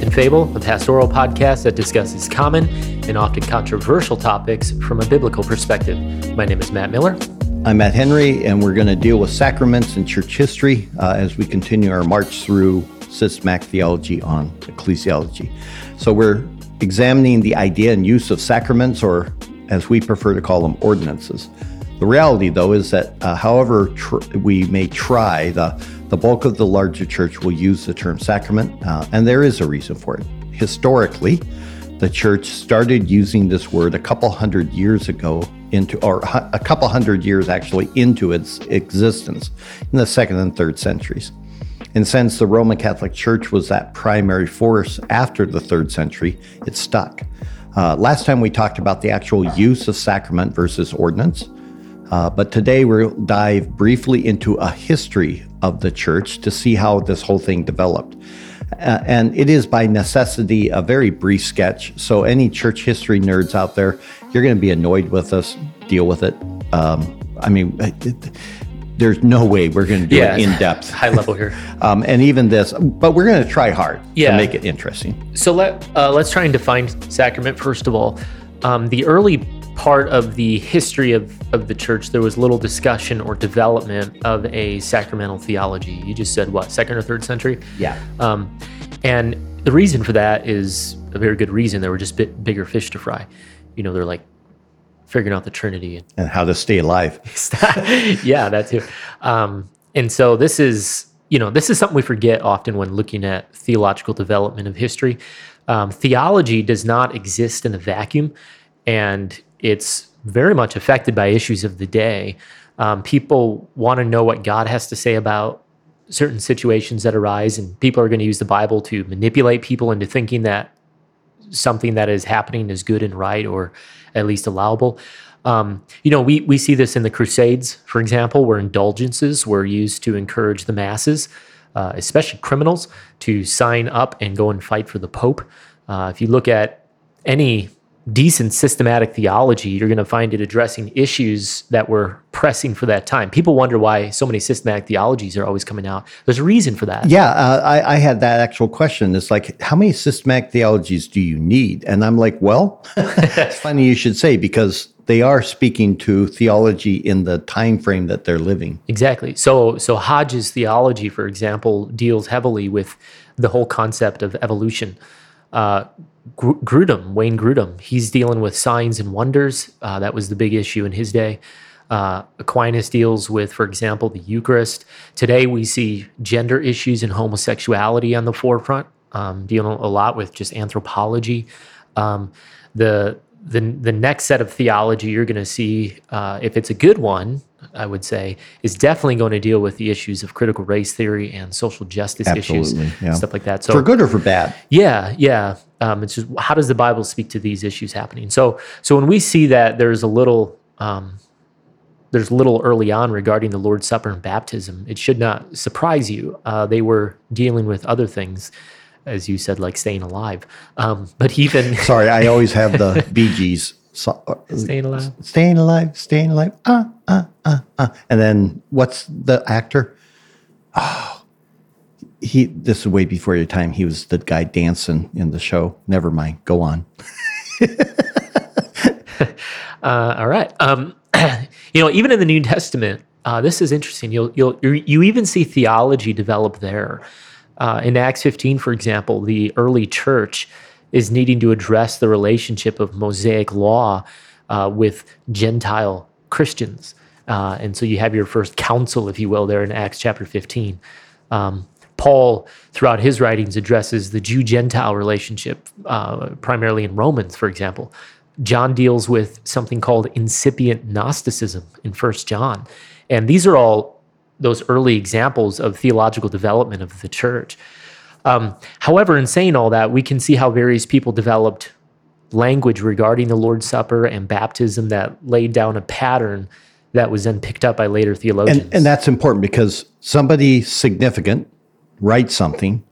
And Fable, a pastoral podcast that discusses common and often controversial topics from a biblical perspective. My name is Matt Miller. I'm Matt Henry, and we're going to deal with sacraments and church history uh, as we continue our march through systematic theology on ecclesiology. So, we're examining the idea and use of sacraments, or as we prefer to call them, ordinances. The reality, though, is that uh, however tr- we may try, the the bulk of the larger church will use the term sacrament, uh, and there is a reason for it. Historically, the church started using this word a couple hundred years ago into, or a couple hundred years actually into its existence in the second and third centuries. And since the Roman Catholic Church was that primary force after the third century, it stuck. Uh, last time we talked about the actual use of sacrament versus ordinance. Uh, but today we'll dive briefly into a history of the church to see how this whole thing developed. Uh, and it is by necessity a very brief sketch. So, any church history nerds out there, you're going to be annoyed with us. Deal with it. Um, I mean, it, there's no way we're going to do yeah, it in depth, high level here. um, and even this, but we're going to try hard yeah. to make it interesting. So let uh, let's try and define sacrament first of all. Um, the early part of the history of, of the church, there was little discussion or development of a sacramental theology. You just said what, second or third century? Yeah. Um, and the reason for that is a very good reason. There were just bit bigger fish to fry. You know, they're like figuring out the Trinity and how to stay alive. yeah, that too. Um, and so this is, you know, this is something we forget often when looking at theological development of history. Um, theology does not exist in a vacuum, and it's very much affected by issues of the day. Um, people want to know what God has to say about certain situations that arise, and people are going to use the Bible to manipulate people into thinking that something that is happening is good and right, or at least allowable. Um, you know, we we see this in the Crusades, for example, where indulgences were used to encourage the masses, uh, especially criminals, to sign up and go and fight for the Pope. Uh, if you look at any decent systematic theology, you're going to find it addressing issues that were pressing for that time. People wonder why so many systematic theologies are always coming out. There's a reason for that. Yeah, uh, I, I, had that actual question. It's like, how many systematic theologies do you need? And I'm like, well, it's funny you should say because they are speaking to theology in the time frame that they're living. Exactly. So, so Hodge's theology, for example, deals heavily with the whole concept of evolution. Uh, Grudem, Wayne Grudem, he's dealing with signs and wonders. Uh, that was the big issue in his day. Uh, Aquinas deals with, for example, the Eucharist. Today we see gender issues and homosexuality on the forefront, um, dealing a lot with just anthropology. Um, the the the next set of theology you're going to see, uh, if it's a good one, I would say, is definitely going to deal with the issues of critical race theory and social justice Absolutely, issues, yeah. stuff like that. So for good or for bad? Yeah, yeah. Um, it's just how does the Bible speak to these issues happening? So, so when we see that there's a little, um, there's little early on regarding the Lord's Supper and baptism, it should not surprise you. Uh, they were dealing with other things as you said, like staying alive. Um, but even sorry, I always have the Bee Gees. So, uh, staying alive, staying alive, staying alive. Uh, uh, uh, uh. And then what's the actor? Oh, he. This is way before your time. He was the guy dancing in the show. Never mind. Go on. uh, all right. Um, you know, even in the New Testament, uh, this is interesting. You'll you'll you even see theology develop there. Uh, in Acts 15, for example, the early church is needing to address the relationship of Mosaic law uh, with Gentile Christians. Uh, and so you have your first council, if you will, there in Acts chapter 15. Um, Paul, throughout his writings, addresses the Jew Gentile relationship, uh, primarily in Romans, for example. John deals with something called incipient Gnosticism in First John. And these are all those early examples of theological development of the church. Um, however, in saying all that, we can see how various people developed language regarding the Lord's Supper and baptism that laid down a pattern that was then picked up by later theologians. And, and that's important because somebody significant writes something,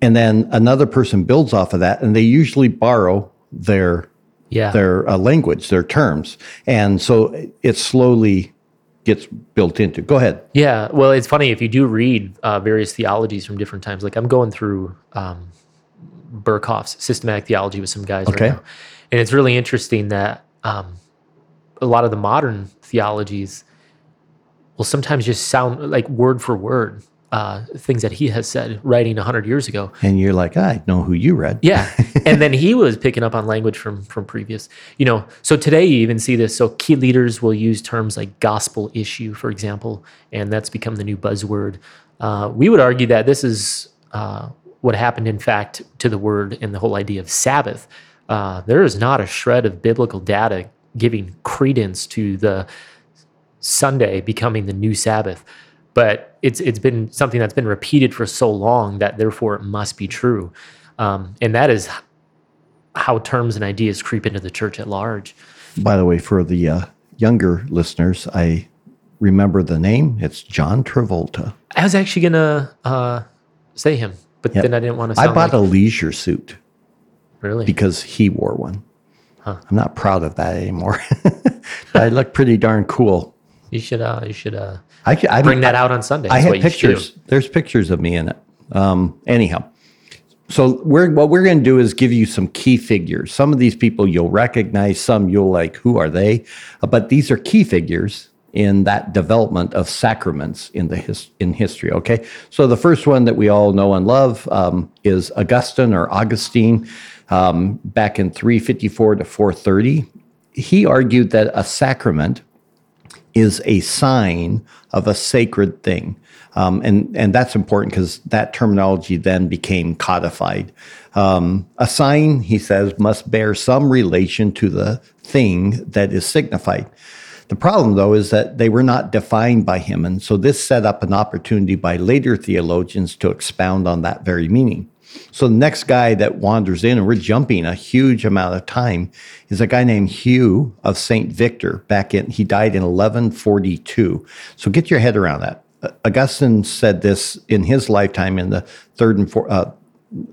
and then another person builds off of that, and they usually borrow their yeah. their uh, language, their terms, and so it slowly gets built into. Go ahead. Yeah, well, it's funny if you do read uh, various theologies from different times. Like I'm going through um, Berkhof's systematic theology with some guys Okay. right now, and it's really interesting that um, a lot of the modern theologies will sometimes just sound like word for word uh, things that he has said writing 100 years ago. And you're like, I know who you read. yeah. And then he was picking up on language from from previous you know so today you even see this. So key leaders will use terms like gospel issue for example and that's become the new buzzword. Uh, we would argue that this is uh, what happened in fact to the word and the whole idea of sabbath. Uh, there is not a shred of biblical data giving credence to the sunday becoming the new sabbath. But it's it's been something that's been repeated for so long that therefore it must be true um, and that is how terms and ideas creep into the church at large. By the way, for the uh, younger listeners, I remember the name. It's John Travolta. I was actually gonna uh, say him, but Yep. then I didn't want to. Say I bought like, a leisure suit really. because he wore one. I'm not proud of that anymore. I look pretty darn cool. You should uh, you should uh, I, I bring that out on Sunday. I That's had what you should do. pictures. There's pictures of me in it. Um, anyhow, so we're what we're going to do is give you some key figures. Some of these people you'll recognize. Some you'll like. Who are they? Uh, but these are key figures in that development of sacraments in the his, in history. Okay, so the first one that we all know and love um, is Augustine or Augustine, um, back in 354 to 430. He argued that a sacrament is a sign of a sacred thing. Um, and, and that's important because that terminology then became codified. Um, a sign, he says, must bear some relation to the thing that is signified. The problem, though, is that they were not defined by him. And so this set up an opportunity by later theologians to expound on that very meaning. So the next guy that wanders in, and we're jumping a huge amount of time, is a guy named Hugh of St. Victor. Back in, he died in 1142. So get your head around that. Augustine said this in his lifetime in the third and fourth, uh,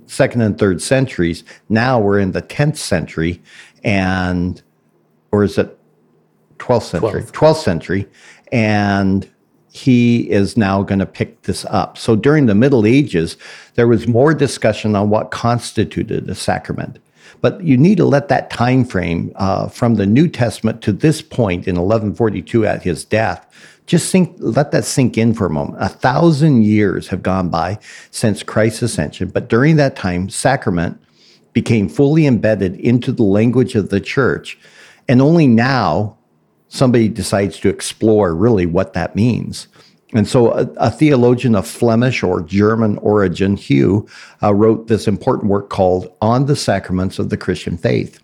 second and third centuries. Now we're in the 10th century, and, or is it 12th century? 12th. 12th century. And he is now going to pick this up. So during the Middle Ages, there was more discussion on what constituted a sacrament. But you need to let that time frame uh, from the New Testament to this point in 1142 at his death just sink, let that sink in for a moment. A thousand years have gone by since Christ's ascension, but during that time, sacrament became fully embedded into the language of the church. And only now somebody decides to explore really what that means. And so a, a theologian of Flemish or German origin, Hugh, uh, wrote this important work called On the Sacraments of the Christian Faith.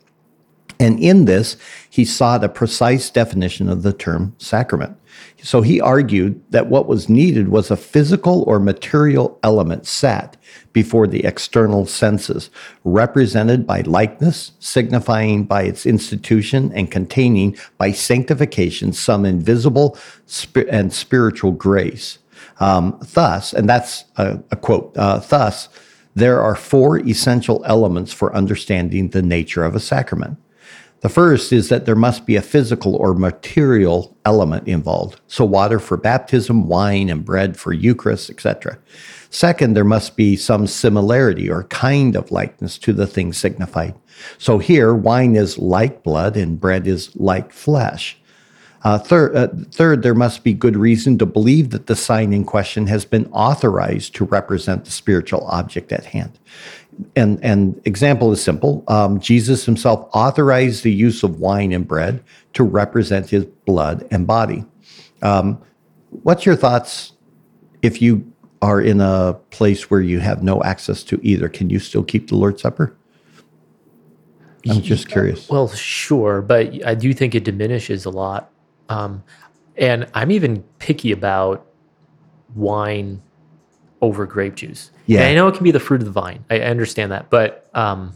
And in this, he sought a precise definition of the term sacrament. So he argued that what was needed was a physical or material element set before the external senses, represented by likeness, signifying by its institution, and containing by sanctification some invisible spi- and spiritual grace. Um, thus, and that's a, a quote, uh, thus, there are four essential elements for understanding the nature of a sacrament. The first is that there must be a physical or material element involved. So water for baptism, wine and bread for Eucharist, etc. Second, there must be some similarity or kind of likeness to the thing signified. So here, wine is like blood and bread is like flesh. Uh, uh, third, there must be good reason to believe that the sign in question has been authorized to represent the spiritual object at hand. And, and example is simple. Um, Jesus himself authorized the use of wine and bread to represent his blood and body. Um, what's your thoughts if you are in a place where you have no access to either? Can you still keep the Lord's Supper? I'm just curious. Well, sure, but I do think it diminishes a lot. Um, and I'm even picky about wine over grape juice. Yeah. And I know it can be the fruit of the vine. I I understand that, but um,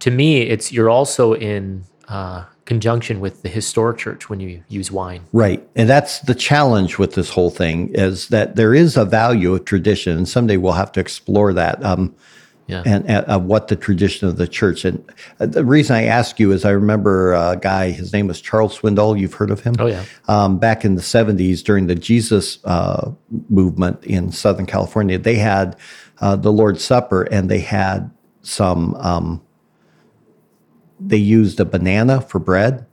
to me, it's you're also in uh, conjunction with the historic church when you use wine. Right. And that's the challenge with this whole thing is that there is a value of tradition. And someday we'll have to explore that. Um, yeah. And uh, what the tradition of the church. And uh, the reason I ask you is I remember a guy, his name was Charles Swindoll. You've heard of him? Oh, yeah. Um, back in the 70s during the Jesus uh, movement in Southern California, they had uh, the Lord's Supper and they had some um, they used a banana for bread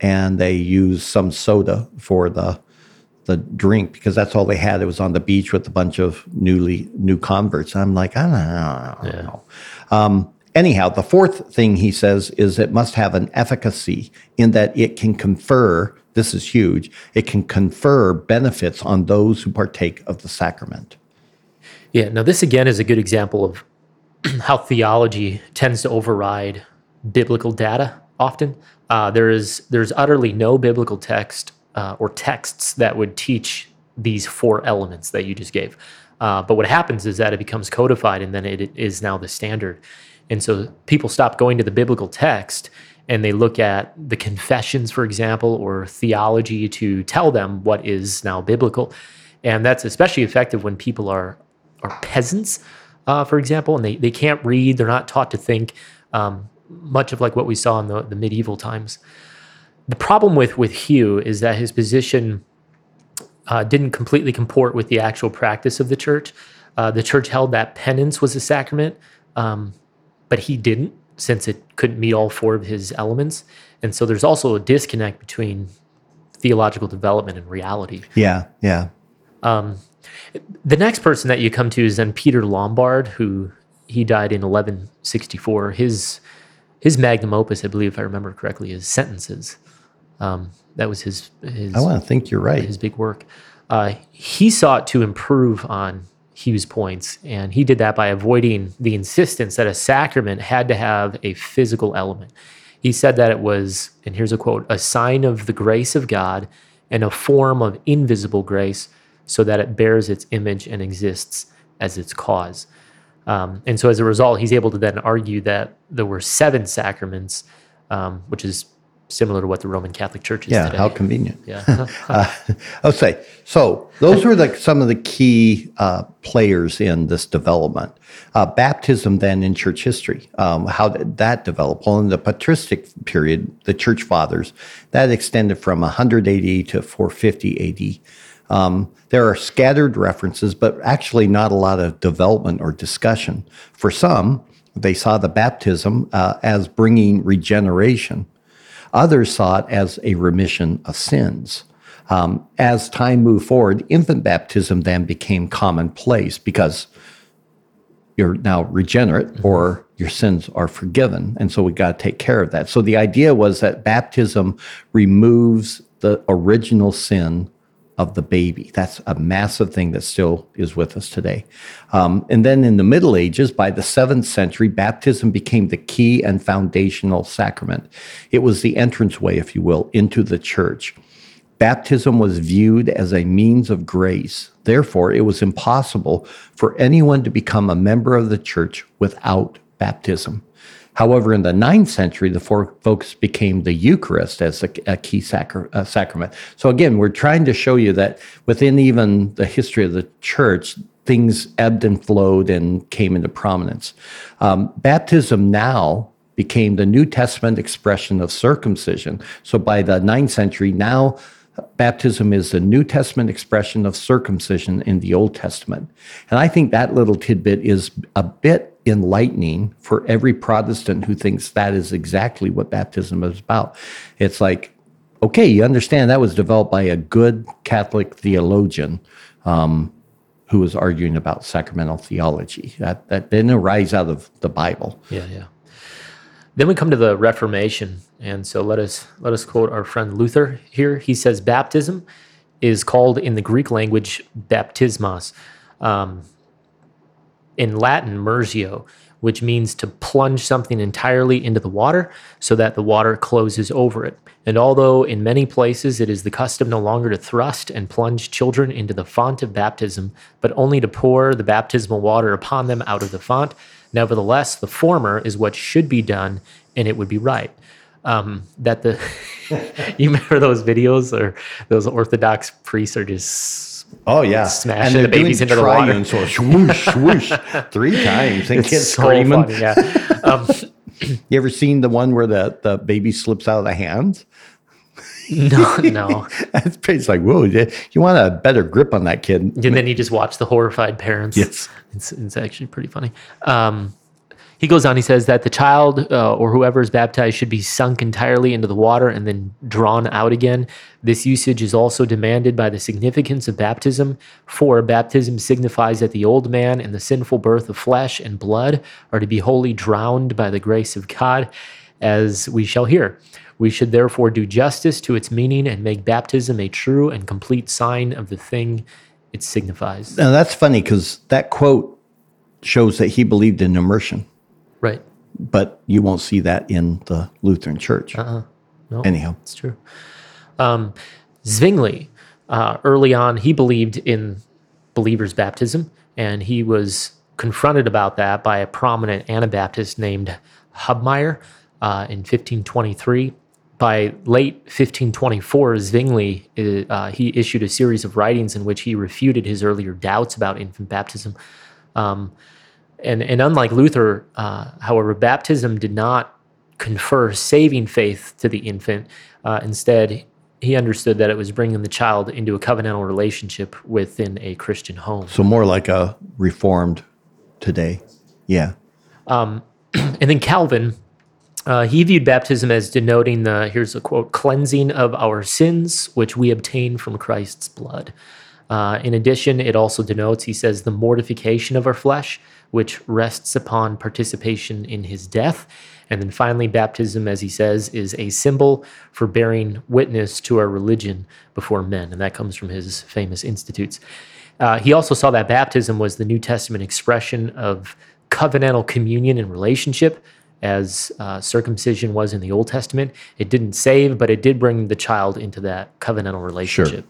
and they used some soda for the the drink because that's all they had. It was on the beach with a bunch of newly new converts. I'm like, I don't know. I. Um, anyhow, the fourth thing he says is it must have an efficacy in that it can confer. This is huge. It can confer benefits on those who partake of the sacrament. Yeah. Now, this again is a good example of how theology tends to override biblical data often. Uh, there is there's utterly no biblical text uh, or texts that would teach these four elements that you just gave. Uh, but what happens is that it becomes codified, and then it is now the standard. And so people stop going to the biblical text and they look at the confessions, for example, or theology to tell them what is now biblical. And that's especially effective when people are are peasants, uh, for example, and they, they can't read, they're not taught to think. Um, much of like what we saw in the, the medieval times. The problem with with Hugh is that his position uh, didn't completely comport with the actual practice of the church. Uh, the church held that penance was a sacrament, um, but he didn't, since it couldn't meet all four of his elements. And so there's also a disconnect between theological development and reality. Yeah, yeah. Um, the next person that you come to is then Peter Lombard, who he died in 1164. His his magnum opus, I believe, if I remember correctly, is Sentences. Um, that was his. his I want to think you're right. His big work. Uh, he sought to improve on Hugh's points, and he did that by avoiding the insistence that a sacrament had to have a physical element. He said that it was, and here's a quote, a sign of the grace of God and a form of invisible grace, so that it bears its image and exists as its cause. Um, and so as a result, he's able to then argue that there were seven sacraments, um, which is similar to what the Roman Catholic Church is yeah, today. how convenient. Yeah. uh, okay, so those were like some of the key uh, players in this development. Uh, baptism then in church history, um, how did that develop? Well, in the patristic period, the church fathers, that extended from 100 AD to 450 AD. Um, there are scattered references, but actually not a lot of development or discussion. For some, they saw the baptism uh, as bringing regeneration. Others saw it as a remission of sins. Um, as time moved forward, infant baptism then became commonplace because you're now regenerate mm-hmm. or your sins are forgiven. And so we got to take care of that. So the idea was that baptism removes the original sin of the baby. That's a massive thing that still is with us today. Um, and then in the Middle Ages, by the seventh century, baptism became the key and foundational sacrament. It was the entranceway, if you will, into the church. Baptism was viewed as a means of grace. Therefore, it was impossible for anyone to become a member of the church without baptism. However, in the ninth century, the focus became the Eucharist as a, a key sacra- uh, sacrament. So again, we're trying to show you that within even the history of the church, things ebbed and flowed and came into prominence. Um, baptism now became the New Testament expression of circumcision. So by the ninth century, now baptism is the New Testament expression of circumcision in the Old Testament. And I think that little tidbit is a bit enlightening for every Protestant who thinks that is exactly what baptism is about. It's like, okay, you understand that was developed by a good Catholic theologian um, who was arguing about sacramental theology. That, that didn't arise out of the Bible. Yeah, yeah. Then we come to the Reformation, and so let us let us quote our friend Luther here. He says, "Baptism is called in the Greek language baptismos." Um, in Latin, mersio, which means to plunge something entirely into the water so that the water closes over it. And although in many places it is the custom no longer to thrust and plunge children into the font of baptism, but only to pour the baptismal water upon them out of the font, Nevertheless, the former is what should be done, and it would be right. Um, that the you remember those videos or those Orthodox priests are just Oh yeah, Smashing the babies into the water. So swoosh, swoosh, three times, and it's kids so screaming. funny, yeah. Um, You ever seen the one where the, the baby slips out of the hands? no, no. It's it's like whoa, you you want a better grip on that kid. And then you just watch the horrified parents. Yes. It's, it's actually pretty funny. Um, he goes on, he says that the child uh, or whoever is baptized should be sunk entirely into the water and then drawn out again. This usage is also demanded by the significance of baptism, for baptism signifies that the old man and the sinful birth of flesh and blood are to be wholly drowned by the grace of God, as we shall hear. We should therefore do justice to its meaning and make baptism a true and complete sign of the thing it signifies. Now that's funny because that quote shows that he believed in immersion, Right. but you won't see that in the Lutheran Church. Uh-uh. No. Anyhow, It's true. Um, Zwingli, uh, early on, he believed in believers' baptism, and he was confronted about that by a prominent Anabaptist named Hubmaier uh, in 1523. By late 1524, Zwingli uh, he issued a series of writings in which he refuted his earlier doubts about infant baptism. Um, and, and unlike Luther, uh, however, baptism did not confer saving faith to the infant. Uh, instead, he understood that it was bringing the child into a covenantal relationship within a Christian home. so more like a reformed today. Yeah. And then Calvin, uh, he viewed baptism as denoting the, here's a quote, cleansing of our sins, which we obtain from Christ's blood. Uh, in addition, it also denotes, he says, the mortification of our flesh, which rests upon participation in his death. And then finally, baptism, as he says, is a symbol for bearing witness to our religion before men. And that comes from his famous institutes. Uh, he also saw that baptism was the New Testament expression of covenantal communion and relationship, as uh, circumcision was in the Old Testament. It didn't save, but it did bring the child into that covenantal relationship.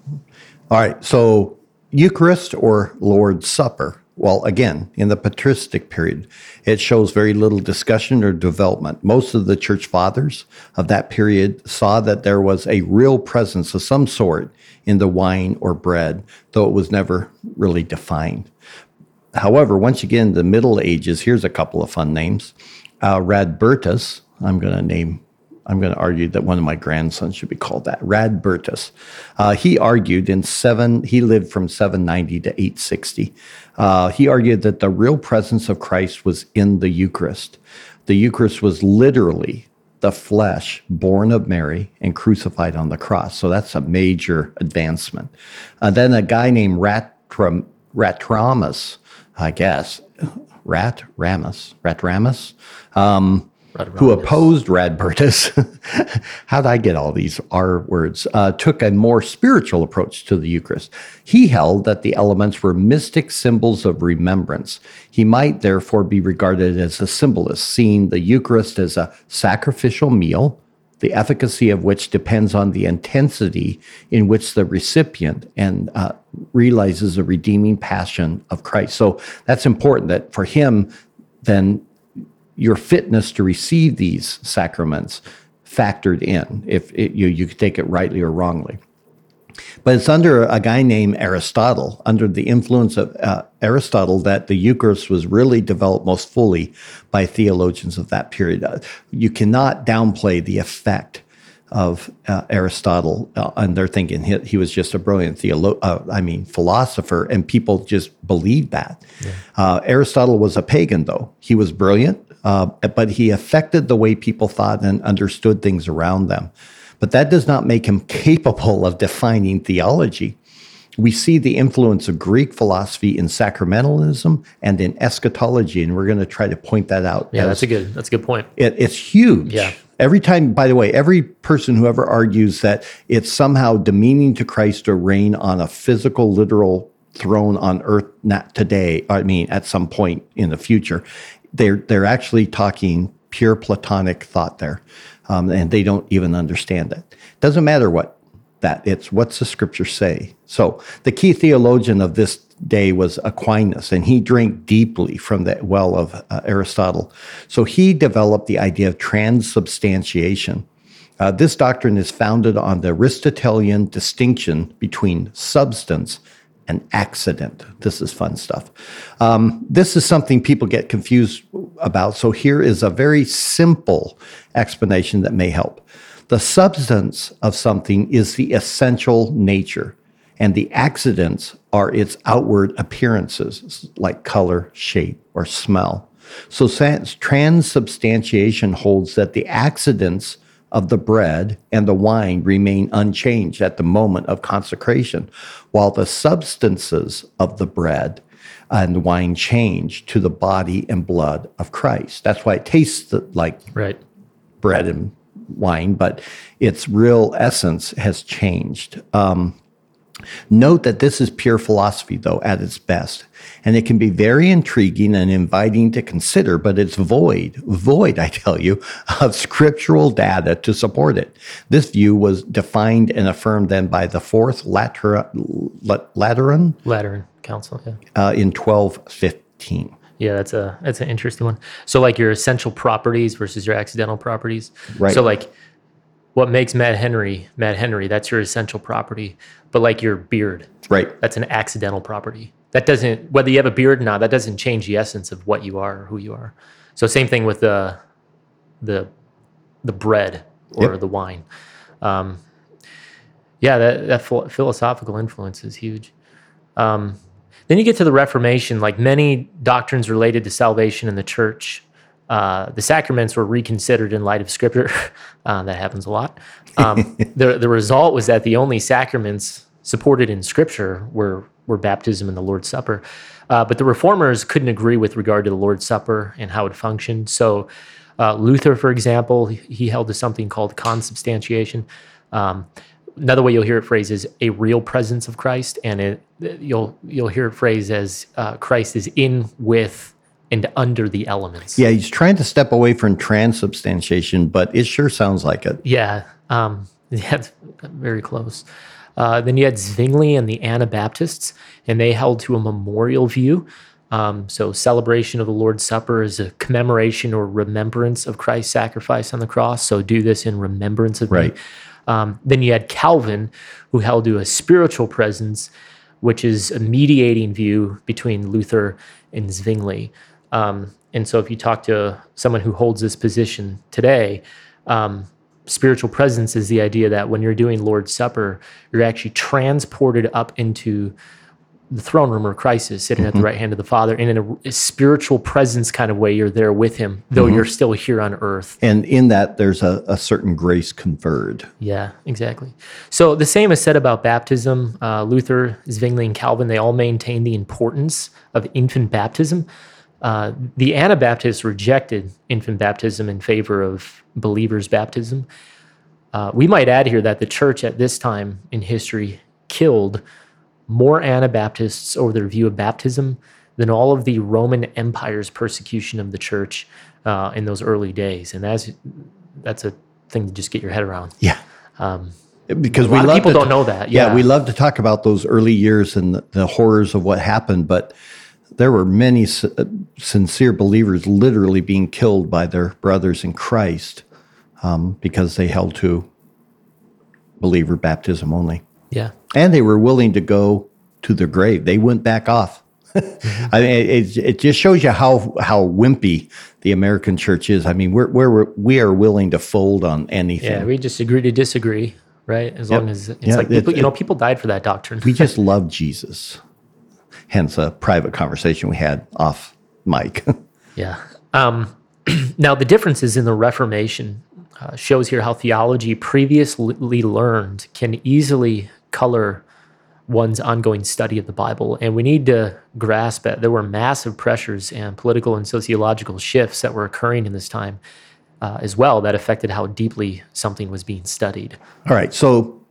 All right. So Eucharist or Lord's Supper. Well, again, in the patristic period, it shows very little discussion or development. Most of the church fathers of that period saw that there was a real presence of some sort in the wine or bread, though it was never really defined. However, once into the Middle Ages, here's a couple of fun names. Uh, Radbertus, I'm going to name, I'm going to argue that one of my grandsons should be called that. Radbertus. Uh, he argued in seven, he lived from 790 to 860. Uh, he argued that the real presence of Christ was in the Eucharist. The Eucharist was literally the flesh born of Mary and crucified on the cross. So that's a major advancement. Uh, then a guy named Ratram, Ratramus, I guess, Rat Ramus, Ratramus, um, who opposed Radbertus. How did I get all these R words? Uh, took a more spiritual approach to the Eucharist. He held that the elements were mystic symbols of remembrance. He might therefore be regarded as a symbolist, seeing the Eucharist as a sacrificial meal, the efficacy of which depends on the intensity in which the recipient and uh, realizes the redeeming passion of Christ. So that's important that for him, then your fitness to receive these sacraments factored in if it, you you could take it rightly or wrongly. But it's under a guy named Aristotle, under the influence of uh, Aristotle, that the Eucharist was really developed most fully by theologians of that period. Uh, you cannot downplay the effect of uh, Aristotle, uh, and they're thinking he, he was just a brilliant theolo- uh, I mean, philosopher, and people just believed that. Uh, Aristotle was a pagan, though. He was brilliant, uh, but he affected the way people thought and understood things around them. But that does not make him capable of defining theology. We see the influence of Greek philosophy in sacramentalism and in eschatology, and we're going to try to point that out. Yeah, that's a good that's a good point. it, it's huge. Yeah. Every time, by the way, every person who ever argues that it's somehow demeaning to Christ to reign on a physical, literal throne on earth not today, I mean, at some point in the future, they're they're actually talking pure Platonic thought there, um, and they don't even understand it. Doesn't matter what that it's what's the scripture say. So the key theologian of this day was Aquinas, and he drank deeply from the well of uh, Aristotle. So he developed the idea of transubstantiation. Uh, this doctrine is founded on the Aristotelian distinction between substance and accident. This is fun stuff. Um, this is something people get confused about. So here is a very simple explanation that may help. The substance of something is the essential nature, and the accidents are its outward appearances, like color, shape, or smell. So transubstantiation holds that the accidents of the bread and the wine remain unchanged at the moment of consecration, while the substances of the bread and wine change to the body and blood of Christ. That's why it tastes like right. bread and wine, but its real essence has changed. Um, note that this is pure philosophy, though, at its best, and it can be very intriguing and inviting to consider, but it's void, void, I tell you, of scriptural data to support it. This view was defined and affirmed then by the Fourth Lateran, Lateran, Lateran Council, yeah. Uh, in 1215. Yeah, that's a that's an interesting one. So like your essential properties versus your accidental properties. Right. So like what makes Matt Henry Matt Henry, that's your essential property. But like your beard. Right. That's an accidental property. That doesn't whether you have a beard or not, that doesn't change the essence of what you are or who you are. So same thing with the the the bread or yep. the wine. Um, yeah, that that philosophical influence is huge. Um, then you get to the Reformation, like many doctrines related to salvation in the church. Uh, the sacraments were reconsidered in light of Scripture. Uh, that happens a lot. Um, the the result was that the only sacraments supported in Scripture were were baptism and the Lord's Supper. Uh, but the reformers couldn't agree with regard to the Lord's Supper and how it functioned. So uh, Luther, for example, he held to something called consubstantiation. Um, another way you'll hear it phrased is a real presence of Christ, and it, you'll you'll hear it phrased as uh, Christ is in with and under the elements. Yeah, he's trying to step away from transubstantiation, but it sure sounds like it. Yeah, um, yeah, very close. Uh, then you had Zwingli and the Anabaptists, and they held to a memorial view. Um, so, celebration of the Lord's Supper is a commemoration or remembrance of Christ's sacrifice on the cross. So, do this in remembrance of right. me. Um, then you had Calvin, who held to a spiritual presence, which is a mediating view between Luther and Zwingli. Um, and so, if you talk to someone who holds this position today, um, spiritual presence is the idea that when you're doing Lord's Supper, you're actually transported up into the throne room or Christ is sitting mm-hmm. at the mm-hmm. right hand of the Father, and in a, a, spiritual presence kind of way, you're there with Him, though mm-hmm. you're still here on earth. And in that, there's a, a, certain grace conferred. Yeah, exactly. So the same is said about baptism. Uh, Luther, Zwingli, and Calvin, they all maintain the importance of infant baptism. Uh, the Anabaptists rejected infant baptism in favor of believers' baptism. Uh, we might add here that the church at this time in history killed more Anabaptists over their view of baptism than all of the Roman Empire's persecution of the church uh, in those early days. And that's that's a thing to just get your head around. Yeah. Um, because a we of people to, don't know that. Yeah. yeah. we love to talk about those early years and the, the horrors of what happened, but there were many uh, sincere believers literally being killed by their brothers in Christ um, because they held to believer baptism only. Yeah. And they were willing to go to their grave. They went back off. mm-hmm. I mean, it, it just shows you how how wimpy the American church is. I mean, we're, we're we are willing to fold on anything. Yeah, we just agree to disagree, right? As yep. long as it's like people, it, you know, people died for that doctrine. we just love Jesus. Hence, a private conversation we had off mic. yeah. Um, now, the differences in the Reformation uh, shows here how theology previously learned can easily color one's ongoing study of the Bible. And we need to grasp that there were massive pressures and political and sociological shifts that were occurring in this time uh, as well that affected how deeply something was being studied. All right. So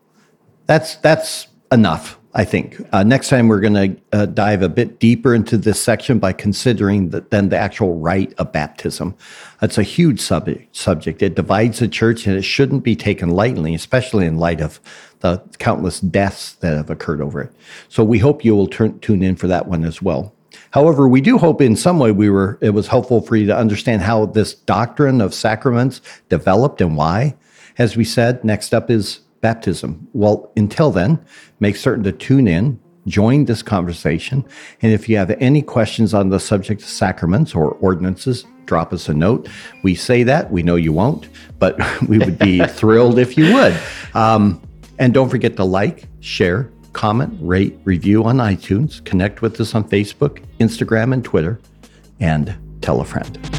that's, that's enough. I think. Uh, next time, we're going to uh, dive a bit deeper into this section by considering the, then the actual rite of baptism. That's a huge subject, subject. It divides the church and it shouldn't be taken lightly, especially in light of the countless deaths that have occurred over it. So we hope you will turn, tune in for that one as well. However, we do hope in some way we were it was helpful for you to understand how this doctrine of sacraments developed and why. As we said, next up is baptism. Well, until then, make certain to tune in, join this conversation, and if you have any questions on the subject of sacraments or ordinances, drop us a note. We say that, we know you won't, but we would be thrilled if you would. Um, and don't forget to like, share, comment, rate, review on iTunes, connect with us on Facebook, Instagram, and Twitter, and tell a friend.